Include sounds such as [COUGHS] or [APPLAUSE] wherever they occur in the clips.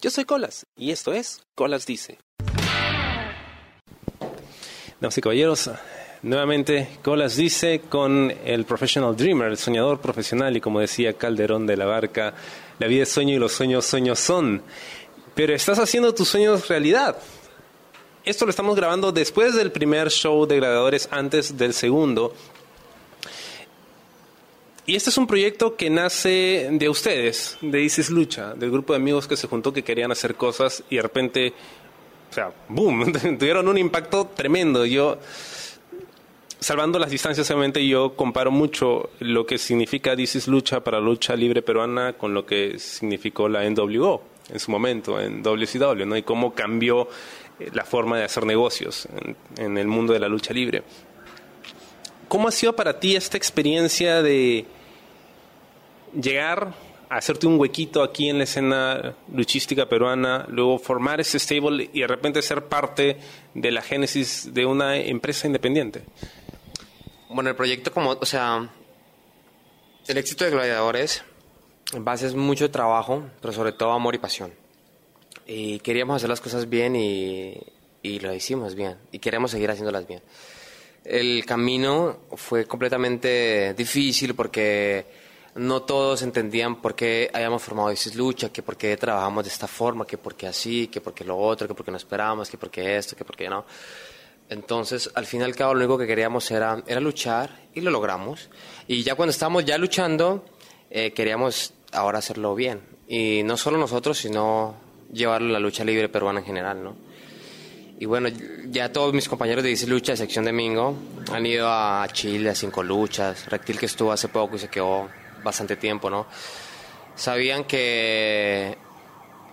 Yo soy Colas y esto es Colas Dice. Damas y caballeros, nuevamente Colas Dice con el Professional Dreamer, el soñador profesional y como decía Calderón de la Barca, la vida es sueño y los sueños sueños son. Pero estás haciendo tus sueños realidad. Esto lo estamos grabando después del primer show de gladiadores, antes del segundo. Y este es un proyecto que nace de ustedes, de Isis Lucha, del grupo de amigos que se juntó que querían hacer cosas y de repente, o sea, boom, [LAUGHS] tuvieron un impacto tremendo. Yo, salvando las distancias, obviamente yo comparo mucho lo que significa Isis Lucha para la lucha libre peruana con lo que significó la NWO en su momento, en WCW, ¿no? Y cómo cambió eh, la forma de hacer negocios en el mundo de la lucha libre. ¿Cómo ha sido para ti esta experiencia de llegar a hacerte un huequito aquí en la escena luchística peruana, luego formar ese stable y de repente ser parte de la génesis de una empresa independiente? Bueno, el proyecto como, o sea, el éxito de Gladiadores en base es mucho trabajo, pero sobre todo amor y pasión. Y queríamos hacer las cosas bien y, y lo hicimos bien y queremos seguir haciéndolas bien. El camino fue completamente difícil porque no todos entendían por qué habíamos formado Isis Lucha, que por qué trabajamos de esta forma, que por qué así, que por qué lo otro, que por qué no esperábamos, que por qué esto, que por qué no. Entonces, al fin y al cabo, lo único que queríamos era, era luchar y lo logramos. Y ya cuando estábamos ya luchando, eh, queríamos ahora hacerlo bien. Y no solo nosotros, sino llevarlo a la lucha libre peruana en general, ¿no? Y bueno, ya todos mis compañeros de Isis Lucha, de sección de Mingo, han ido a Chile a cinco luchas. Reptil que estuvo hace poco y se quedó bastante tiempo, ¿no? Sabían que,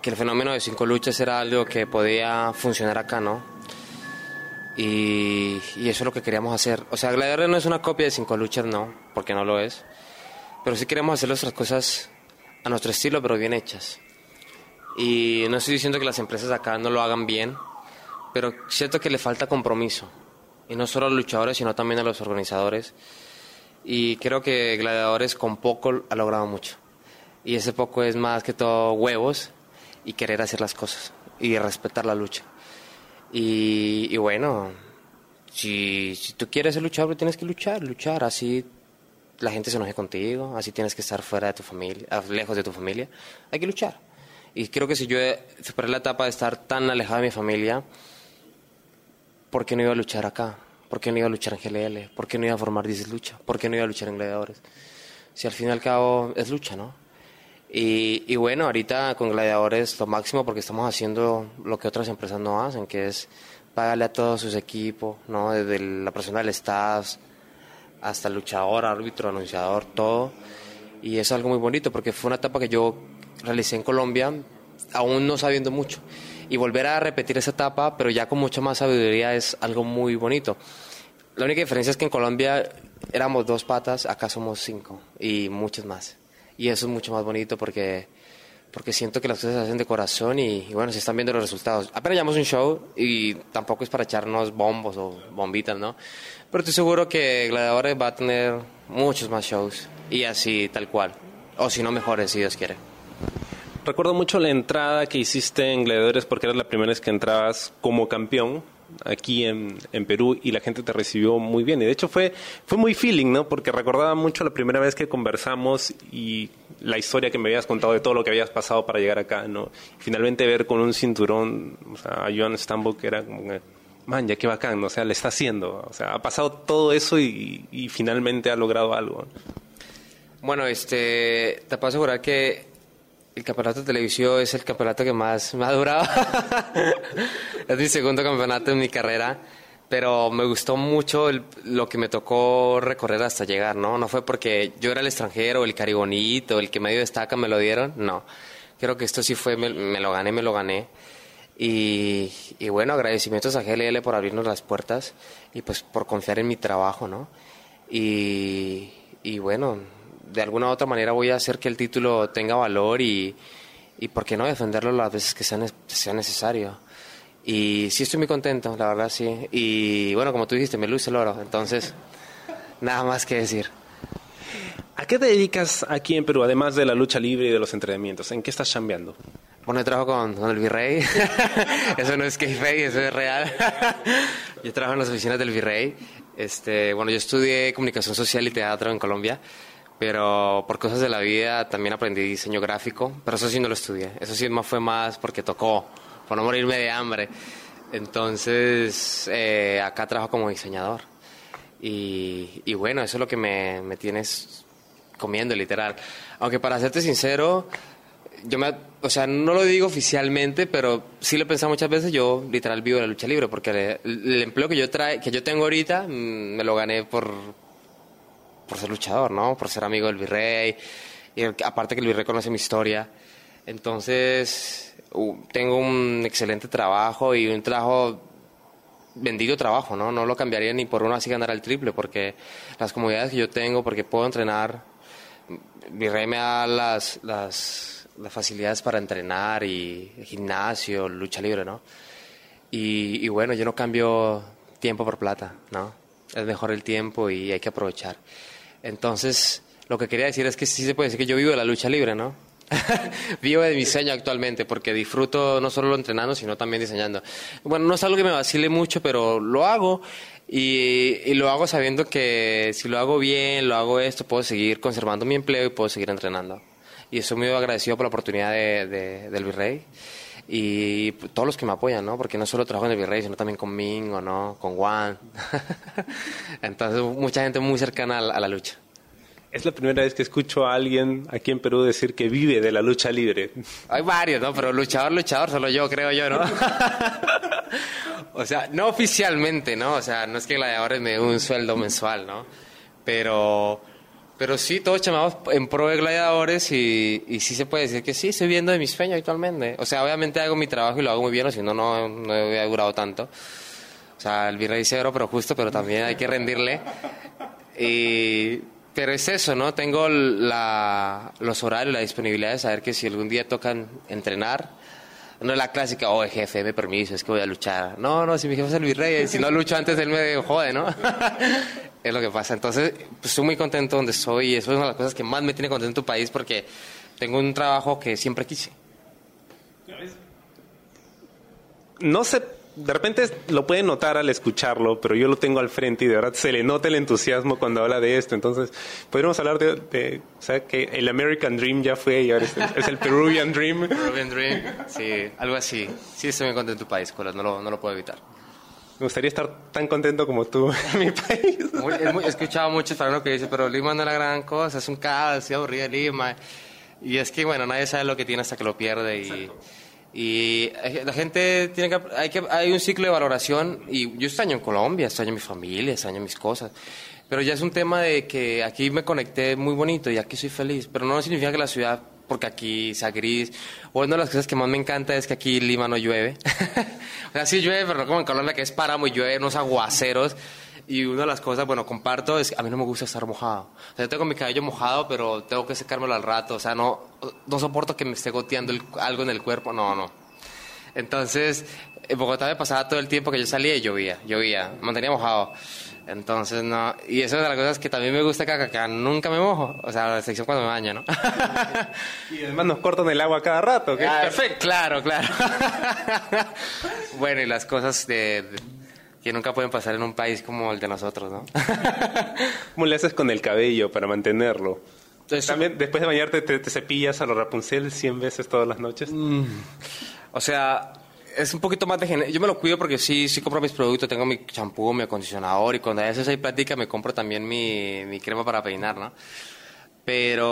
que el fenómeno de cinco luchas era algo que podía funcionar acá, ¿no? Y, y eso es lo que queríamos hacer. O sea, Gladiador no es una copia de cinco luchas, no, porque no lo es. Pero sí queremos hacer nuestras cosas a nuestro estilo, pero bien hechas. Y no estoy diciendo que las empresas acá no lo hagan bien, pero siento que le falta compromiso. Y no solo a los luchadores, sino también a los organizadores y creo que Gladiadores con poco ha logrado mucho. Y ese poco es más que todo huevos y querer hacer las cosas y respetar la lucha. Y, bueno, si, tú quieres ser luchador, tienes que luchar, luchar, así la gente se enoje contigo, así tienes que estar fuera de tu familia, ah, lejos de tu familia, hay que luchar. Y creo que si yo superé la etapa de estar tan alejado de mi familia, ¿por qué no iba a luchar acá? ¿Por qué no iba a luchar en GLL? ¿Por qué no iba a formar 10 lucha? ¿Por qué no iba a luchar en gladiadores? Si al fin y al cabo es lucha, ¿no? Y, y, bueno, ahorita con gladiadores lo máximo porque estamos haciendo lo que otras empresas no hacen, que es pagarle a todos sus equipos, ¿no? Desde la persona del staff hasta el luchador, árbitro, anunciador, todo. Y es algo muy bonito porque fue una etapa que yo realicé en Colombia, aún no sabiendo mucho y volver a repetir esa etapa, pero ya con mucha más sabiduría es algo muy bonito. La única diferencia es que en Colombia éramos dos patas, acá somos cinco y muchos más. Y eso es mucho más bonito porque, porque siento que las cosas se hacen de corazón y, bueno, se están viendo los resultados. Apenas llamamos un show y tampoco es para echarnos bombos o bombitas, ¿no? Pero estoy seguro que Gladiadores va a tener muchos más shows y así tal cual. O si no, mejores, si Dios quiere. Recuerdo mucho la entrada que hiciste en Gladiadores porque era la primera vez que entrabas como campeón aquí en, Perú y la gente te recibió muy bien. Y de hecho fue, fue muy feeling, ¿no? Porque recordaba mucho la primera vez que conversamos y la historia que me habías contado de todo lo que habías pasado para llegar acá, ¿no? finalmente ver con un cinturón a Joan Stambo que era como man, ya qué bacán, o sea, le está haciendo. O sea, ha pasado todo eso y, y finalmente ha logrado algo. Bueno, este, te puedo asegurar que el campeonato de televisión es el campeonato que más me ha durado. [LAUGHS] es mi segundo campeonato en mi carrera, pero me gustó mucho lo que me tocó recorrer hasta llegar, ¿no? No fue porque yo era el extranjero, el caribonito, el que medio destaca me lo dieron, no. Creo que esto sí fue, me, lo gané, me lo gané. Y, bueno, agradecimientos a GLL por abrirnos las puertas y pues por confiar en mi trabajo, ¿no? Y bueno, de alguna u otra manera voy a hacer que el título tenga valor y, y ¿por qué no defenderlo las veces que sea, sea necesario? Y sí estoy muy contento, la verdad sí. Y bueno, como tú dijiste, me luce el oro, entonces [LAUGHS] nada más que decir. ¿A qué te dedicas aquí en Perú, además de la lucha libre y de los entrenamientos? ¿En qué estás chambeando? Bueno, yo trabajo con, el virrey. [LAUGHS] eso no es kayfabe, eso es real. [LAUGHS] yo trabajo en las oficinas del virrey. Este, bueno, yo estudié comunicación social y teatro en Colombia, pero por cosas de la vida también aprendí diseño gráfico, pero eso sí no lo estudié. Eso sí más fue más porque tocó, por no morirme de hambre. Entonces, eh, acá trabajo como diseñador. Y, bueno, eso es lo que me, me tienes comiendo, literal. Aunque para serte sincero, yo me, o sea, no lo digo oficialmente, pero sí lo he pensado muchas veces, yo literal vivo la lucha libre, porque el, empleo que yo, trae, que yo tengo ahorita mm, me lo gané por, por ser luchador, ¿no? Por ser amigo del virrey, y aparte que el virrey conoce mi historia. Entonces, tengo un excelente trabajo y un trabajo, bendito trabajo, ¿no? No lo cambiaría ni por uno así ganar al triple, porque las comodidades que yo tengo, porque puedo entrenar, virrey me da las, las las facilidades para entrenar y gimnasio, lucha libre, ¿no? Y, bueno, yo no cambio tiempo por plata, ¿no? Es mejor el tiempo y hay que aprovechar. Entonces, lo que quería decir es que sí se puede decir que yo vivo de la lucha libre, ¿no? [LAUGHS] vivo de diseño actualmente porque disfruto no solo entrenando, sino también diseñando. Bueno, no es algo que me vacile mucho, pero lo hago y, y, lo hago sabiendo que si lo hago bien, lo hago esto, puedo seguir conservando mi empleo y puedo seguir entrenando y estoy muy agradecido por la oportunidad de, del Virrey y todos los que me apoyan, ¿no? Porque no solo trabajo en el Virrey, sino también con Mingo, ¿no? Con Juan. [LAUGHS] Entonces, mucha gente muy cercana a la, lucha. Es la primera vez que escucho a alguien aquí en Perú decir que vive de la lucha libre. Hay varios, ¿no? Pero luchador, luchador, solo yo, creo yo, ¿no? [LAUGHS] o sea, no oficialmente, ¿no? O sea, no es que gladiadores me dé un sueldo mensual, ¿no? Pero pero sí, todos llamados en pro de gladiadores y, y, sí se puede decir que sí, estoy viendo de mis sueños actualmente. O sea, obviamente hago mi trabajo y lo hago muy bien, o si no, no, no hubiera durado tanto. O sea, el virrey cero, pero justo, pero también hay que rendirle. Y, pero es eso, ¿no? Tengo la, los horarios, la disponibilidad de saber que si algún día tocan entrenar, no es la clásica, oh, jefe, me permiso, es que voy a luchar. No, no, si mi jefe es el virrey, si no lucho antes, él me jode, ¿no? [LAUGHS] es lo que pasa. Entonces, pues, estoy muy contento donde estoy y eso es una de las cosas que más me tiene contento en tu país porque tengo un trabajo que siempre quise. No sé, de repente lo pueden notar al escucharlo, pero yo lo tengo al frente y de verdad se le nota el entusiasmo cuando habla de esto. Entonces, podríamos hablar de, o sea, que el American Dream ya fue y ahora es el, Peruvian Dream. [LAUGHS] Peruvian Dream, sí, algo así. Sí, estoy muy contento en tu país, no lo, no lo puedo evitar. Me gustaría estar tan contento como tú [LAUGHS] en mi país. he escuchado muchos para que dicen, pero Lima no es la gran cosa, es un caos, es aburrida Lima. Y es que, bueno, nadie sabe lo que tiene hasta que lo pierde. Y, y la gente tiene que hay, que... hay un ciclo de valoración. Y yo extraño en Colombia, extraño mi familia, extraño mis cosas. Pero ya es un tema de que aquí me conecté muy bonito y aquí soy feliz. Pero no significa que la ciudad porque aquí sea gris. Una de las cosas que más me encanta es que aquí Lima no llueve. [LAUGHS] o sea, sí llueve, pero no como en Colombia que es páramo y llueve unos aguaceros. Y una de las cosas, bueno, comparto, es que a mí no me gusta estar mojado. O sea, yo tengo mi cabello mojado, pero tengo que secármelo al rato. O sea, no, no soporto que me esté goteando algo en el cuerpo. No, no. Entonces, en Bogotá me pasaba todo el tiempo que yo salía y llovía, llovía, me mantenía mojado. Entonces, no. Y eso es de las cosas que también me gusta que acá, nunca me mojo. O sea, la excepción cuando me baño, ¿no? [LAUGHS] y además nos cortan el agua cada rato, que ah, perfecto. Claro, claro. [LAUGHS] bueno, y las cosas de, que nunca pueden pasar en un país como el de nosotros, ¿no? [LAUGHS] ¿Cómo le haces con el cabello para mantenerlo? También, después de bañarte, te, cepillas a los Rapunzel 100 veces todas las noches. Mm. O sea, es un poquito más de Yo me lo cuido porque sí, sí compro mis productos. Tengo mi champú, mi acondicionador y cuando a veces hay plática me compro también mi, mi crema para peinar, ¿no? Pero...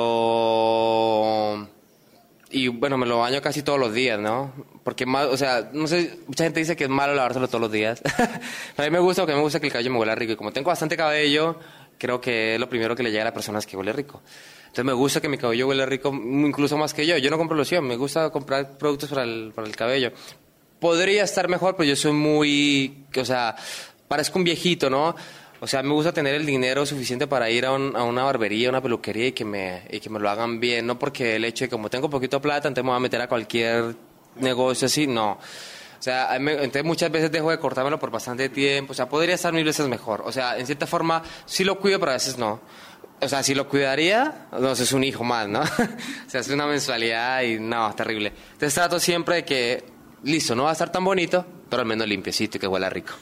Y bueno, me lo baño casi todos los días, ¿no? Porque más, o sea, no sé, mucha gente dice que es malo lavárselo todos los días. [LAUGHS] a mí me gusta porque me gusta que el cabello me huela rico. Y como tengo bastante cabello, creo que es lo primero que le llega a la persona es que huele rico. Entonces me gusta que mi cabello huele rico incluso más que yo. Yo no compro loción, me gusta comprar productos para el, para el cabello podría estar mejor, pero yo soy muy, o sea, parezco un viejito, ¿no? O sea, me gusta tener el dinero suficiente para ir a, una barbería, a una peluquería y que, me, lo hagan bien, no porque el hecho de que como tengo poquito plata, entonces me voy a meter a cualquier negocio así, no. O sea, entonces muchas veces dejo de cortármelo por bastante tiempo, o sea, podría estar mil veces mejor. O sea, en cierta forma sí lo cuido, pero a veces no. o sea, si lo cuidaría, no, es un hijo más, ¿no? [LAUGHS] o sea, es una mensualidad y no, terrible. Entonces trato siempre de que, listo, no va a estar tan bonito, pero al menos limpiecito y que huela rico.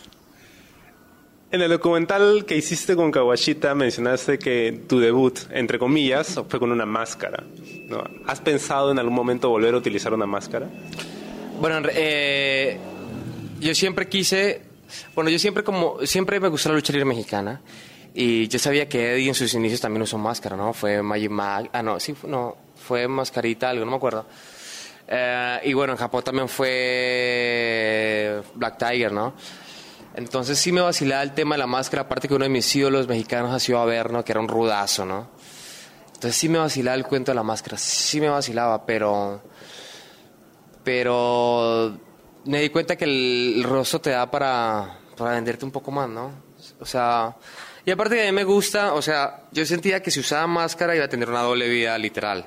En el documental que hiciste con Kawashita mencionaste que tu debut, entre comillas, fue con una máscara. ¿Has pensado en algún momento volver a utilizar una máscara? Bueno, eh, yo siempre quise, bueno, yo siempre como, siempre me gustó la lucha libre mexicana y yo sabía que Eddie en sus inicios también usó máscara, ¿no? Fue Magic Mag, ah, no, sí, no, fue mascarita, algo, no me acuerdo. Eh, y bueno, en Japón también fue Black Tiger, ¿no? Entonces sí me vacilaba el tema de la máscara, aparte que uno de mis ídolos mexicanos ha sido Averno, que era un rudazo, ¿no? Entonces sí me vacilaba el cuento de la máscara, sí me vacilaba, pero... Pero me di cuenta que el, rostro te da para, para venderte un poco más, ¿no? O sea... Y aparte que a mí me gusta, o sea, yo sentía que si usaba máscara iba a tener una doble vida literal.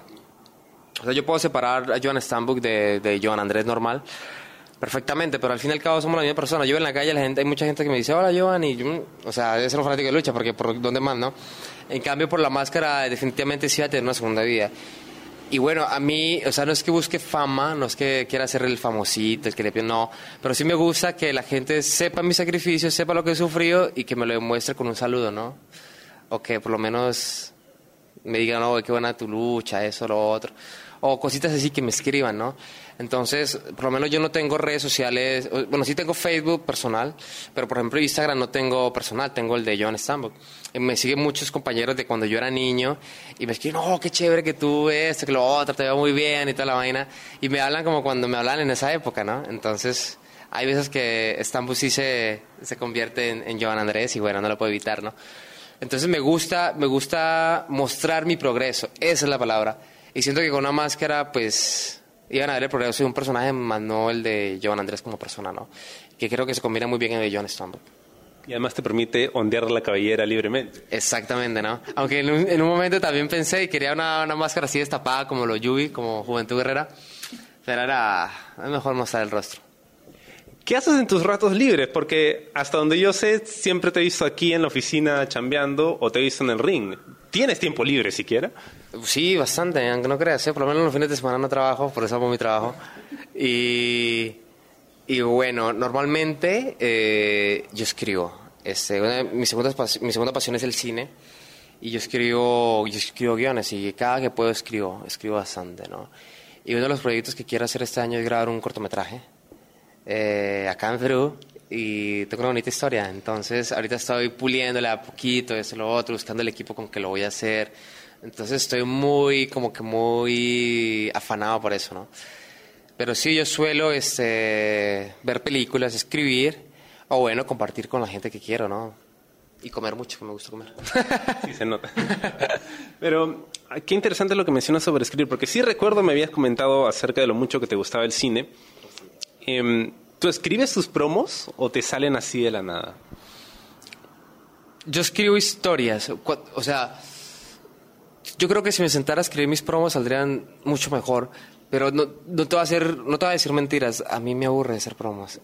O sea, yo puedo separar a Joan Stambuk de, de Joan Andrés normal, perfectamente, pero al fin y al cabo somos la misma persona. Yo en la calle la gente, hay mucha gente que me dice, hola y yo, o sea, debe ser un fanático de lucha, porque por dónde más, ¿no? En cambio, por la máscara, definitivamente sí va a tener una segunda vida. Y bueno, a mí, o sea, no es que busque fama, no es que quiera ser el famosito, el que le no, pero sí me gusta que la gente sepa mi sacrificio, sepa lo que he sufrido y que me lo demuestre con un saludo, ¿no? O que por lo menos me digan, no, qué buena tu lucha, eso, lo otro. O cositas así que me escriban, ¿no? Entonces, por lo menos yo no tengo redes sociales, bueno, sí tengo Facebook personal, pero por ejemplo Instagram no tengo personal, tengo el de John Stambuk. Me siguen muchos compañeros de cuando yo era niño y me escriben, oh, qué chévere que tú esto, que lo otro, te veo muy bien y toda la vaina. Y me hablan como cuando me hablan en esa época, ¿no? Entonces, hay veces que Stambuk sí se, se convierte en, en Joan Andrés y bueno, no lo puedo evitar, ¿no? Entonces me gusta, me gusta mostrar mi progreso, esa es la palabra. Y siento que con una máscara, pues, iban a ver el progreso de un personaje más no el de Joan Andrés como persona, ¿no? Que creo que se combina muy bien en el de John Stambuk. Y además te permite ondear la cabellera libremente. Exactamente, ¿no? Aunque en un, en un momento también pensé y quería una, una, máscara así destapada como los Yubi, como Juventud Guerrera, pero era mejor mostrar el rostro. ¿Qué haces en tus ratos libres? Porque hasta donde yo sé, siempre te he visto aquí en la oficina chambeando o te he visto en el ring. ¿Tienes tiempo libre siquiera? Sí, bastante, aunque no creas, ¿eh? por lo menos los fines de semana no trabajo, por eso hago mi trabajo. Y, y bueno, normalmente eh, yo escribo. Este, mi, segunda, mi segunda pasión es el cine y yo escribo, yo escribo guiones y cada que puedo escribo, escribo bastante, ¿no? Y uno de los proyectos que quiero hacer este año es grabar un cortometraje eh, acá en Perú y tengo una bonita historia. Entonces, ahorita estoy puliéndole a poquito, eso, lo otro, buscando el equipo con que lo voy a hacer. Entonces, estoy muy, como que muy afanado por eso, ¿no? Pero sí, yo suelo este, ver películas, escribir, o bueno, compartir con la gente que quiero, ¿no? Y comer mucho, que me gusta comer. [LAUGHS] Sí, se nota. Pero qué interesante lo que mencionas sobre escribir, porque sí recuerdo me habías comentado acerca de lo mucho que te gustaba el cine. Eh, ¿Tú escribes tus promos o te salen así de la nada? Yo escribo historias, o sea, yo creo que si me sentara a escribir mis promos saldrían mucho mejor, pero no, no, te voy a hacer, no te voy a decir mentiras, a mí me aburre hacer promos.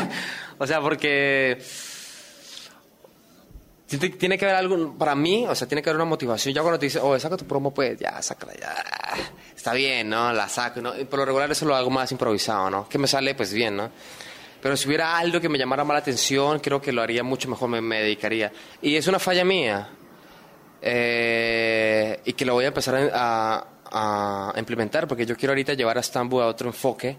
[LAUGHS] o sea, porque tiene que haber algo, para mí, o sea, tiene que haber una motivación. Ya cuando te dice, oh, saca tu promo, pues ya, sácala, ya. Está bien, ¿no? La saco, ¿no? por lo regular eso lo hago más improvisado, ¿no? Que me sale, pues bien, ¿no? Pero si hubiera algo que me llamara más la atención, creo que lo haría mucho mejor, me, me dedicaría. Y es una falla mía. Eh, y que lo voy a empezar a, a, implementar, porque yo quiero ahorita llevar a Stambul a otro enfoque.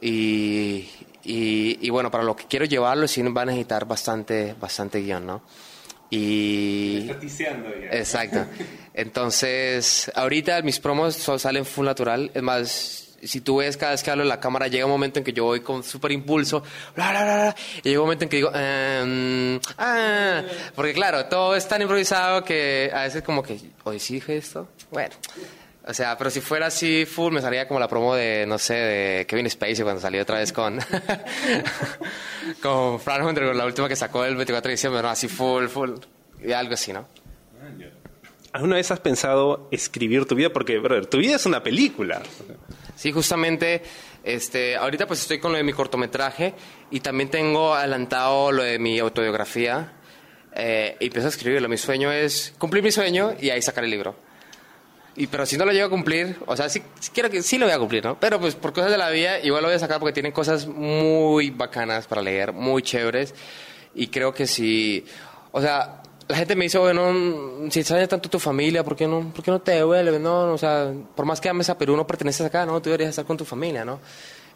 Y, y, y, bueno, para lo que quiero llevarlo sí va a necesitar bastante, bastante guion, ¿no? Y... ya. Exacto. Entonces, ahorita mis promos salen full natural. Es más, si tú ves cada vez que hablo en la cámara, llega un momento en que yo voy con súper impulso, bla, bla, bla, y llega un momento en que digo, ehm, ah, porque claro, todo es tan improvisado que a veces como que, hoy sí dije esto, bueno. O sea, pero si fuera así full, me salía como la promo de, no sé, de Kevin Spacey cuando salió otra vez con, [LAUGHS] con Fran Hunter, la última que sacó el 24 de diciembre, no, así full, full, y algo así, ¿no? ¿Alguna vez has pensado escribir tu vida? Porque, brother, tu vida es una película. Sí, justamente, este, ahorita pues estoy con lo de mi cortometraje y también tengo adelantado lo de mi autobiografía. eh, y empiezo a escribirlo. Mi sueño es cumplir mi sueño y ahí sacar el libro. Y, pero si no lo llego a cumplir, o sea, sí, quiero que sí lo voy a cumplir, ¿no? Pero pues por cosas de la vida, igual lo voy a sacar porque tienen cosas muy bacanas para leer, muy chéveres. Y creo que si, o sea, la gente me dice, bueno, si extrañas tanto tu familia, ¿por qué no, por qué no te devuelves? No, o sea, por más que ames a Perú, no perteneces acá, ¿no? Tú deberías estar con tu familia, ¿no?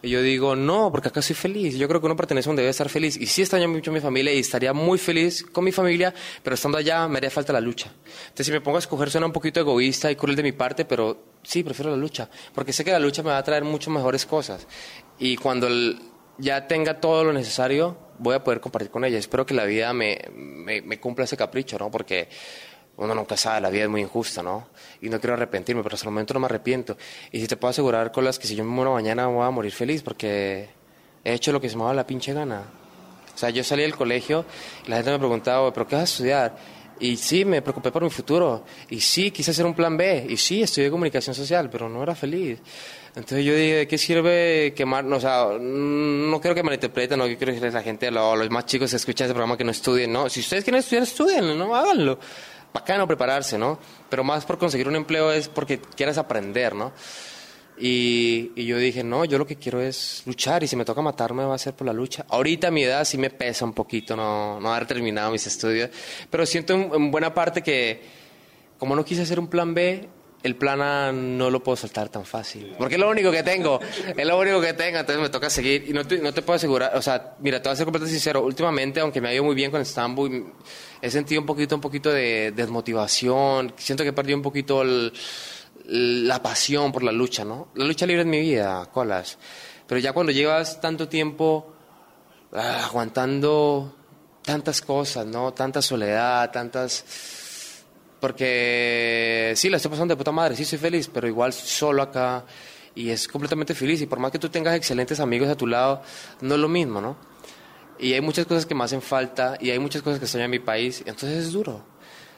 Y yo digo, no, porque acá soy feliz. Yo creo que uno pertenece a donde debe estar feliz. Y sí extraño mucho mi familia y estaría muy feliz con mi familia, pero estando allá me haría falta la lucha. Entonces, si me pongo a escoger, suena un poquito egoísta y cruel de mi parte, pero sí, prefiero la lucha. Porque sé que la lucha me va a traer mucho mejores cosas. Y cuando ya tenga todo lo necesario, voy a poder compartir con ella. Espero que la vida me, me, me cumpla ese capricho, ¿no? Porque uno nunca sabe, la vida es muy injusta, ¿no? Y no quiero arrepentirme, pero hasta el momento no me arrepiento. Y si te puedo asegurar, con las que si yo me muero mañana voy a morir feliz porque he hecho lo que se me la pinche gana. O sea, yo salí del colegio y la gente me preguntaba, ¿pero qué vas a estudiar? Y sí, me preocupé por mi futuro. Y sí, quise hacer un plan B. Y sí, estudié comunicación social, pero no era feliz. Entonces yo dije, ¿qué sirve quemar? o sea, no quiero que malinterpreten, no quiero a la gente, a los más chicos que escuchan este programa que no estudien, no. Si ustedes quieren estudiar, estudien, no háganlo bacano prepararse, ¿no? Pero más por conseguir un empleo es porque quieras aprender, ¿no? Y, y, yo dije, no, yo lo que quiero es luchar y si me toca matarme va a ser por la lucha. Ahorita a mi edad sí me pesa un poquito no, no haber terminado mis estudios, pero siento en buena parte que como no quise hacer un plan B, el plan A no lo puedo soltar tan fácil. Porque es lo único que tengo. Es lo único que tengo, entonces me toca seguir. Y no te, puedo asegurar, o sea, mira, te voy a ser completamente sincero. Últimamente, aunque me ha ido muy bien con Estambul, he sentido un poquito, un poquito de desmotivación. Siento que he perdido un poquito la pasión por la lucha, ¿no? La lucha libre es mi vida, colas. Pero ya cuando llevas tanto tiempo ah, aguantando tantas cosas, ¿no? Tanta soledad, tantas porque sí, la estoy pasando de puta madre, sí soy feliz, pero igual solo acá y es completamente feliz. Y por más que tú tengas excelentes amigos a tu lado, no es lo mismo, ¿no? Y hay muchas cosas que me hacen falta y hay muchas cosas que estoy en mi país, entonces es duro.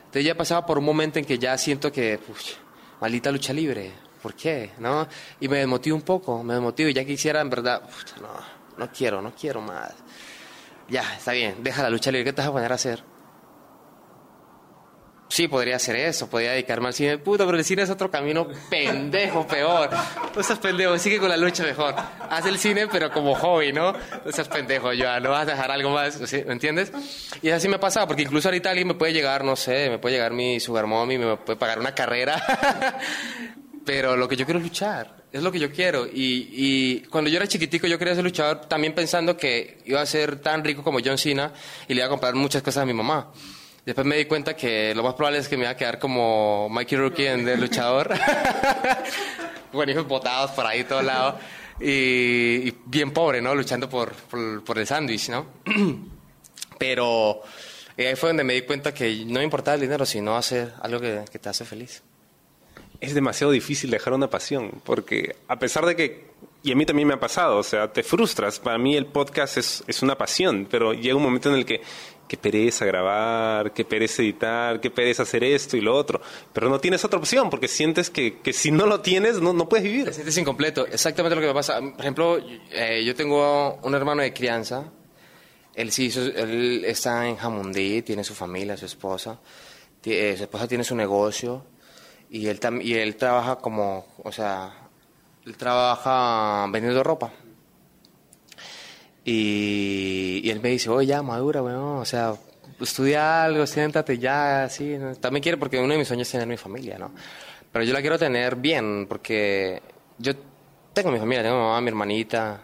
Entonces ya pasaba por un momento en que ya siento que, uff, maldita lucha libre, ¿por qué? ¿No? Y me desmotivo un poco, me desmotivo y ya quisiera, en verdad, no, no quiero, no quiero más. Ya, está bien, deja la lucha libre, ¿qué te vas a poner a hacer? Sí, podría hacer eso, podría dedicarme al cine. Puta, pero el cine es otro camino pendejo, peor. No seas pendejo, sigue con la lucha mejor. Haz el cine, pero como hobby, ¿no? No seas pendejo, ya, no vas a dejar algo más, ¿me entiendes? Y así me ha pasado, porque incluso ahorita alguien me puede llegar, no sé, me puede llegar mi sugar mommy, me puede pagar una carrera. [LAUGHS] pero lo que yo quiero es luchar, es lo que yo quiero. Y, y cuando yo era chiquitico, yo quería ser luchador también pensando que iba a ser tan rico como John Cena y le iba a comprar muchas cosas a mi mamá. Después me di cuenta que lo más probable es que me iba a quedar como Mikey Rookie en El Luchador. [LAUGHS] Buenísimos botados por ahí todos lados. Y, y, bien pobre, ¿no? Luchando por, por, el sándwich, ¿no? [CLEARS THROAT] Pero eh, ahí fue donde me di cuenta que no me importaba el dinero, sino hacer algo que, que te hace feliz. Es demasiado difícil dejar una pasión, porque a pesar de que y a mí también me ha pasado, o sea, te frustras. Para mí el podcast es, es una pasión, pero llega un momento en el que qué pereza grabar, qué pereza editar, qué pereza hacer esto y lo otro. Pero no tienes otra opción porque sientes que, que si no lo tienes no, no puedes vivir. Te sientes incompleto, exactamente lo que me pasa. Por ejemplo, eh, yo tengo un hermano de crianza, él sí, él está en Jamundí, tiene su familia, su esposa, eh, su esposa tiene su negocio y él, y él trabaja como, o sea, él trabaja vendiendo ropa. Y, él me dice, oye, ya, madura, weón, o sea, estudia algo, siéntate ya, así. También quiero, porque uno de mis sueños es tener mi familia, ¿no? Pero yo la quiero tener bien, porque yo tengo mi familia, tengo mi mamá, mi hermanita,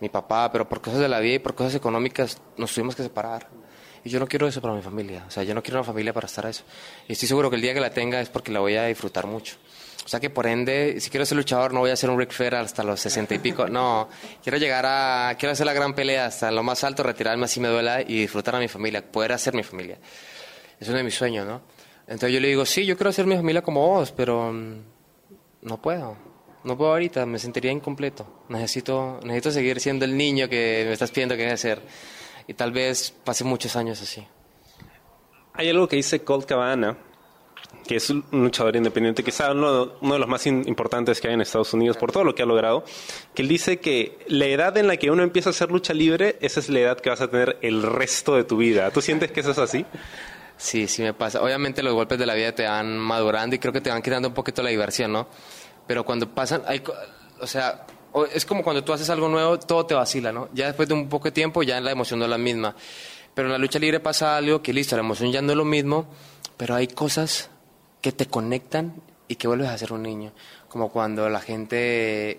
mi papá, pero por cosas de la vida y por cosas económicas nos tuvimos que separar. Y yo no quiero eso para mi familia, o sea, yo no quiero una familia para estar a eso. Y estoy seguro que el día que la tenga es porque la voy a disfrutar mucho. O sea que por ende, si quiero ser luchador, no voy a ser un Rick Flair hasta los sesenta y pico. No, quiero llegar a, quiero hacer la gran pelea hasta lo más alto, retirarme así me duela y disfrutar a mi familia, poder hacer mi familia. Es uno de mis sueños, ¿no? Entonces yo le digo, sí, yo quiero hacer mi familia como vos, pero mm, no puedo. No puedo ahorita, me sentiría incompleto. Necesito, necesito seguir siendo el niño que me estás pidiendo que ser. Y tal vez pase muchos años así. Hay algo que dice Colt Cabana, que es un luchador independiente, quizá uno, uno de los más importantes que hay en Estados Unidos por todo lo que ha logrado, que él dice que la edad en la que uno empieza a hacer lucha libre, esa es la edad que vas a tener el resto de tu vida. ¿Tú sientes que eso es así? Sí, sí me pasa. Obviamente los golpes de la vida te van madurando y creo que te van quitando un poquito la diversión, ¿no? Pero cuando pasan, hay, o sea, es como cuando tú haces algo nuevo, todo te vacila, ¿no? Ya después de un poco de tiempo ya la emoción no es la misma. Pero en la lucha libre pasa algo que listo, la emoción ya no es lo mismo, pero hay cosas que te conectan y que vuelves a ser un niño. Como cuando la gente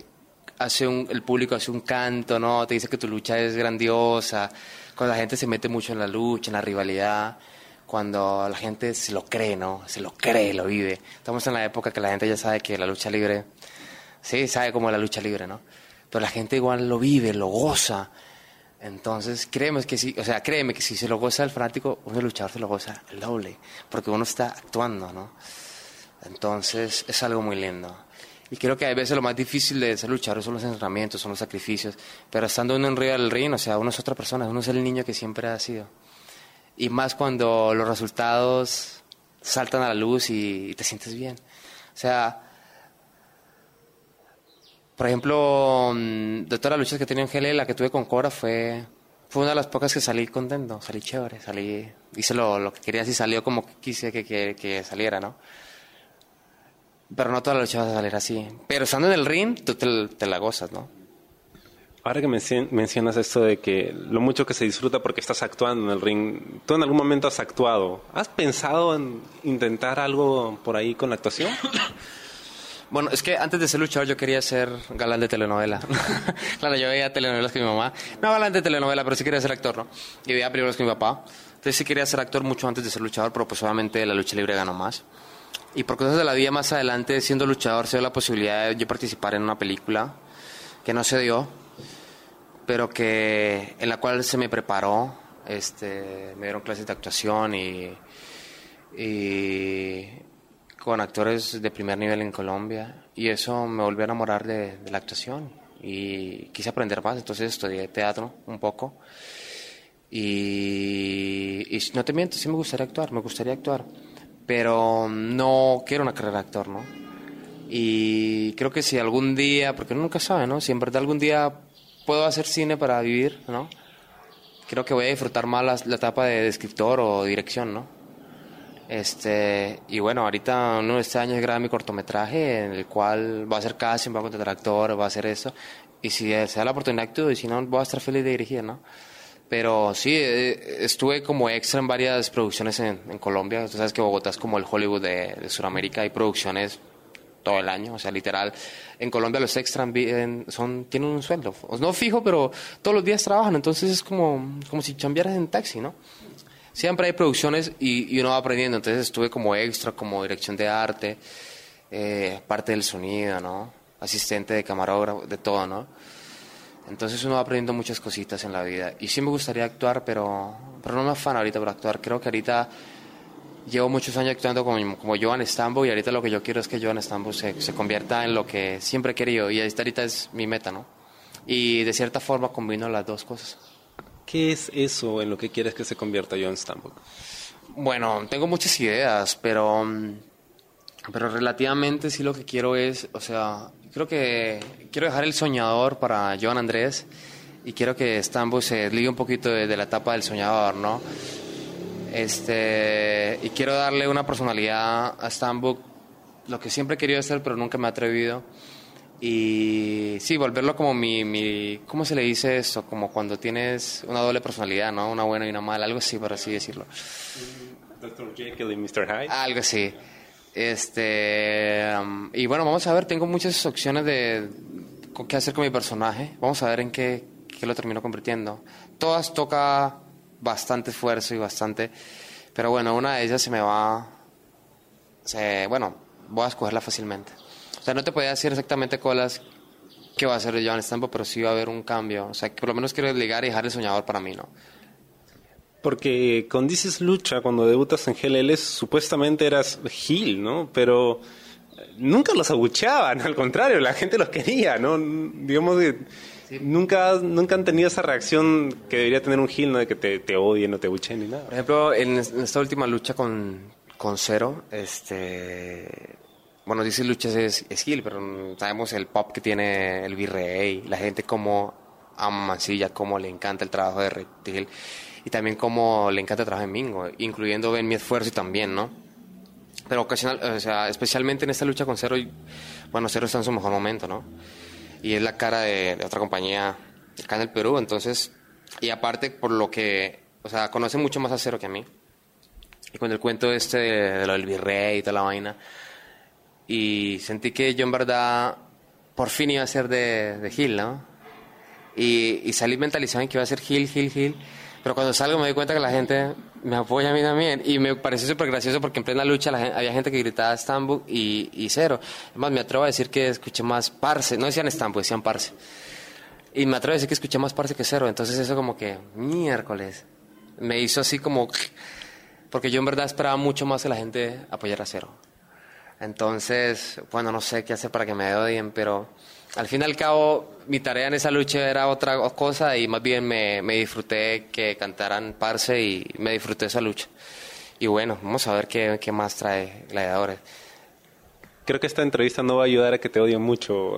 hace un, el público hace un canto, ¿no? Te dice que tu lucha es grandiosa, cuando la gente se mete mucho en la lucha, en la rivalidad, cuando la gente se lo cree, ¿no? Se lo cree, lo vive. Estamos en la época que la gente ya sabe que la lucha libre, sí, sabe cómo es la lucha libre, ¿no? Pero la gente igual lo vive, lo goza. Entonces, créeme que si, o sea, créeme que si se lo goza el fanático, uno luchador se lo goza el doble, porque uno está actuando, ¿no? Entonces, es algo muy lindo. Y creo que a veces lo más difícil de ser luchador son los entrenamientos, son los sacrificios. Pero estando uno en río del ring, o sea, uno es otra persona, uno es el niño que siempre ha sido. Y más cuando los resultados saltan a la luz y, te sientes bien. O sea, por ejemplo, mm, de todas las luchas que tenía en GL, la que tuve con Cora fue, fue una de las pocas que salí contento, salí chévere, salí, hice lo, lo que quería, y salió como quise que, que, que saliera, ¿no? Pero no toda la lucha va a salir así. Pero estando en el ring, tú te, la gozas, ¿no? Ahora que mencionas esto de que lo mucho que se disfruta porque estás actuando en el ring, ¿tú en algún momento has actuado? ¿Has pensado en intentar algo por ahí con la actuación? [COUGHS] Bueno, es que antes de ser luchador yo quería ser galán de telenovela. [LAUGHS] claro, yo veía telenovelas con mi mamá. No galán de telenovela, pero sí quería ser actor, ¿no? Y veía películas con mi papá. Entonces sí quería ser actor mucho antes de ser luchador, pero pues obviamente la lucha libre ganó más. Y por cosas de la vida más adelante, siendo luchador, se dio la posibilidad de yo participar en una película que no se dio, pero que en la cual se me preparó, este, me dieron clases de actuación y, con actores de primer nivel en Colombia y eso me volvió a enamorar de, la actuación y quise aprender más, entonces estudié teatro un poco y, y no te miento, sí me gustaría actuar, me gustaría actuar pero no quiero una carrera de actor, ¿no? Y creo que si algún día, porque uno nunca sabe, ¿no? Si en verdad algún día puedo hacer cine para vivir, ¿no? Creo que voy a disfrutar más la, etapa de, escritor o dirección, ¿no? Este, y bueno, ahorita uno de este año es mi cortometraje en el cual va a ser casting, va a contratar actor, va a hacer eso. Y si se da la oportunidad, actúo, y si no, voy a estar feliz de dirigir, ¿no? Pero sí, eh, estuve como extra en varias producciones en, Colombia. Tú sabes que Bogotá es como el Hollywood de, Sudamérica. Hay producciones todo el año. O sea, literal, en Colombia los extras son, tienen un sueldo. No fijo, pero todos los días trabajan. Entonces es como, como si cambiaras en taxi, ¿no? Siempre hay producciones y, uno va aprendiendo. Entonces estuve como extra, como dirección de arte, eh, parte del sonido, ¿no? Asistente de camarógrafo, de todo, ¿no? Entonces uno va aprendiendo muchas cositas en la vida. Y sí me gustaría actuar, pero, pero no me afano ahorita por actuar. Creo que ahorita llevo muchos años actuando como, como Joan Stambo y ahorita lo que yo quiero es que Joan Stambo se, se convierta en lo que siempre he querido. Y ahorita es mi meta, ¿no? Y de cierta forma combino las dos cosas. ¿Qué es eso en lo que quieres que se convierta Joan Stambo? Bueno, tengo muchas ideas, pero, pero relativamente sí lo que quiero es, o sea, creo que quiero dejar el soñador para Joan Andrés y quiero que Stambuk se desligue un poquito de, la etapa del soñador, ¿no? Este, y quiero darle una personalidad a Stambuk, lo que siempre he querido hacer, pero nunca me he atrevido. Y sí, volverlo como mi, mi, ¿cómo se le dice eso? Como cuando tienes una doble personalidad, ¿no? Una buena y una mala, algo así, por así decirlo. Dr. Jekyll y Mr. Hyde. Algo así. Este, y bueno, vamos a ver, tengo muchas opciones de qué hacer con mi personaje. Vamos a ver en qué, qué lo termino convirtiendo. Todas toca bastante esfuerzo y bastante, pero bueno, una de ellas se me va, se, bueno, voy a escogerla fácilmente. O sea, no te podía decir exactamente cuáles qué va a hacer John Stampo, pero sí va a haber un cambio. O sea, que por lo menos quiero ligar y dejar el soñador para mí, ¿no? Porque con Dices Lucha, cuando debutas en GLL, supuestamente eras Gil, ¿no? Pero nunca los abucheaban, [LAUGHS] al contrario, la gente los quería, ¿no? Digamos que nunca, nunca han tenido esa reacción que debería tener un Gil, ¿no? De que te, te odien, no te abucheen ni nada. Por ejemplo, en esta última lucha con, con Cero, este... Bueno, Dices Lucha es, es Gil, pero sabemos el pop que tiene el Virrey, la gente como a Mancilla cómo le encanta el trabajo de Reptil y también cómo le encanta el trabajo de Mingo, incluyendo Ven mi esfuerzo también, ¿no? Pero ocasional, o sea, especialmente en esta lucha con Cero, bueno, Cero está en su mejor momento, ¿no? Y es la cara de, de otra compañía acá en el Perú, entonces, y aparte por lo que, o sea, conoce mucho más a Cero que a mí. Y con el cuento este de, lo del virrey y toda la vaina, y sentí que yo en verdad por fin iba a ser de, de Gil, ¿no? Y, y salí mentalizado en que iba a ser Gil, Gil, Gil. Pero cuando salgo me doy cuenta que la gente me apoya a mí también. Y me pareció súper gracioso porque en plena lucha la había gente que gritaba Stambuk y, y cero. Además, me atrevo a decir que escuché más Parse. No decían Stambuk, decían Parse. Y me atrevo a decir que escuché más Parse que cero. Entonces eso como que, miércoles. Me hizo así como... Porque yo en verdad esperaba mucho más que la gente apoyara a cero. Entonces, bueno, no sé qué hacer para que me odien, pero al fin y al cabo mi tarea en esa lucha era otra cosa y más bien me, me disfruté que cantaran Parse y me disfruté esa lucha. Y bueno, vamos a ver qué, qué más trae Gladiadores. Creo que esta entrevista no va a ayudar a que te odien mucho.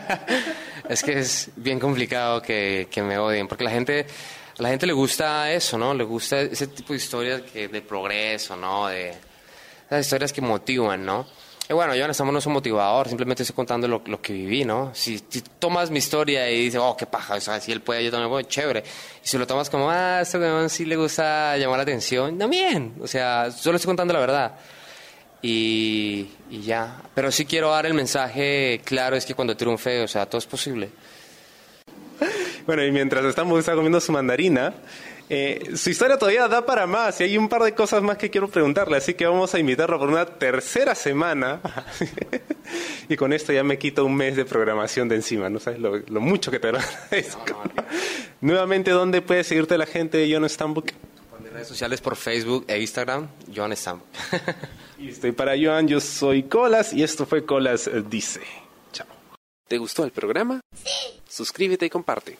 [LAUGHS] es que es bien complicado que, que me odien, porque la gente a la gente le gusta eso, ¿no? Le gusta ese tipo de historias que, de progreso, ¿no? De esas historias que motivan, ¿no? Y bueno, yo no es un motivador, simplemente estoy contando lo, que viví, ¿no? Si, tomas mi historia y dices, oh, qué paja, o sea, si él puede, yo también puedo, chévere. Y si lo tomas como, ah, esto sí le gusta llamar la atención, también. O sea, solo estoy contando la verdad. Y, y ya. Pero sí quiero dar el mensaje claro, es que cuando triunfe, o sea, todo es posible. [LAUGHS] Bueno, y mientras estamos comiendo su mandarina, eh, su historia todavía da para más y hay un par de cosas más que quiero preguntarle, así que vamos a invitarlo por una tercera semana. [LAUGHS] y con esto ya me quito un mes de programación de encima, no sabes lo, mucho que te agradezco. [LAUGHS] Nuevamente, ¿dónde puede seguirte la gente de John Stambuk? Mis redes sociales, por Facebook e Instagram, John Stambuk. [LAUGHS] y estoy para Joan, yo soy Colas y esto fue Colas Dice. Chao. ¿Te gustó el programa? Sí. Suscríbete y comparte.